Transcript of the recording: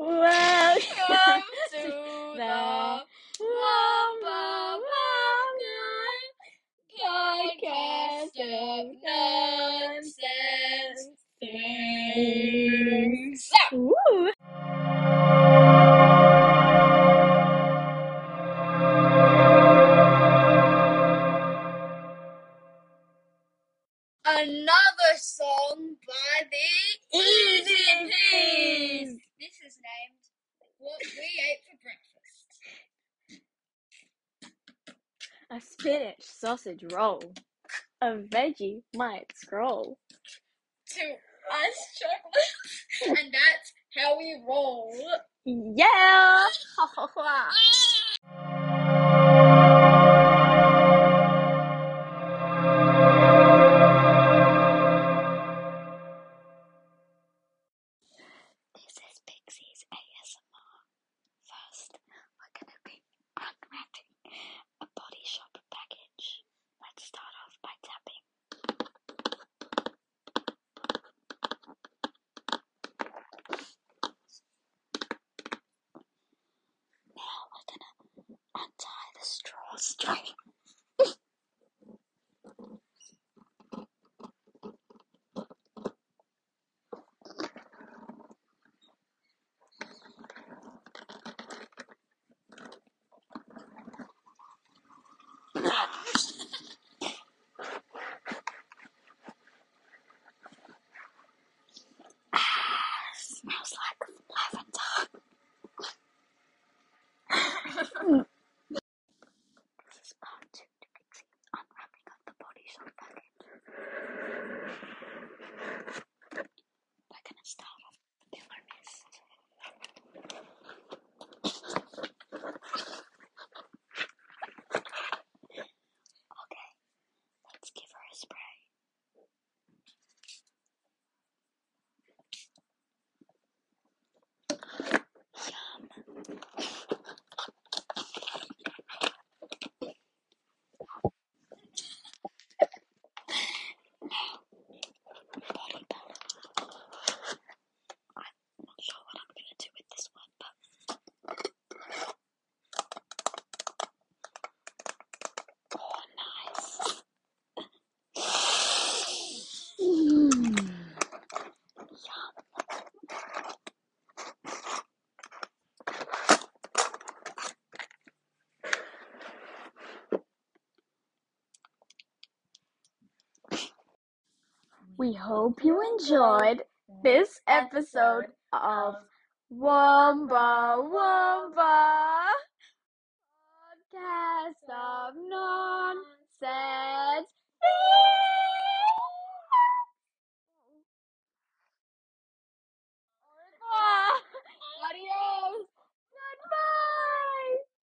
Welcome Come to the podcast of nonsense things. Woo. Another song by the Easy Easy Peas. This is named What We Ate for Breakfast. A spinach sausage roll. A veggie might scroll. To us chocolate. and that's how we roll. Yeah! Ha ha ha! 上了。We're gonna We hope you enjoyed this episode of Wamba Wamba Podcast of Non.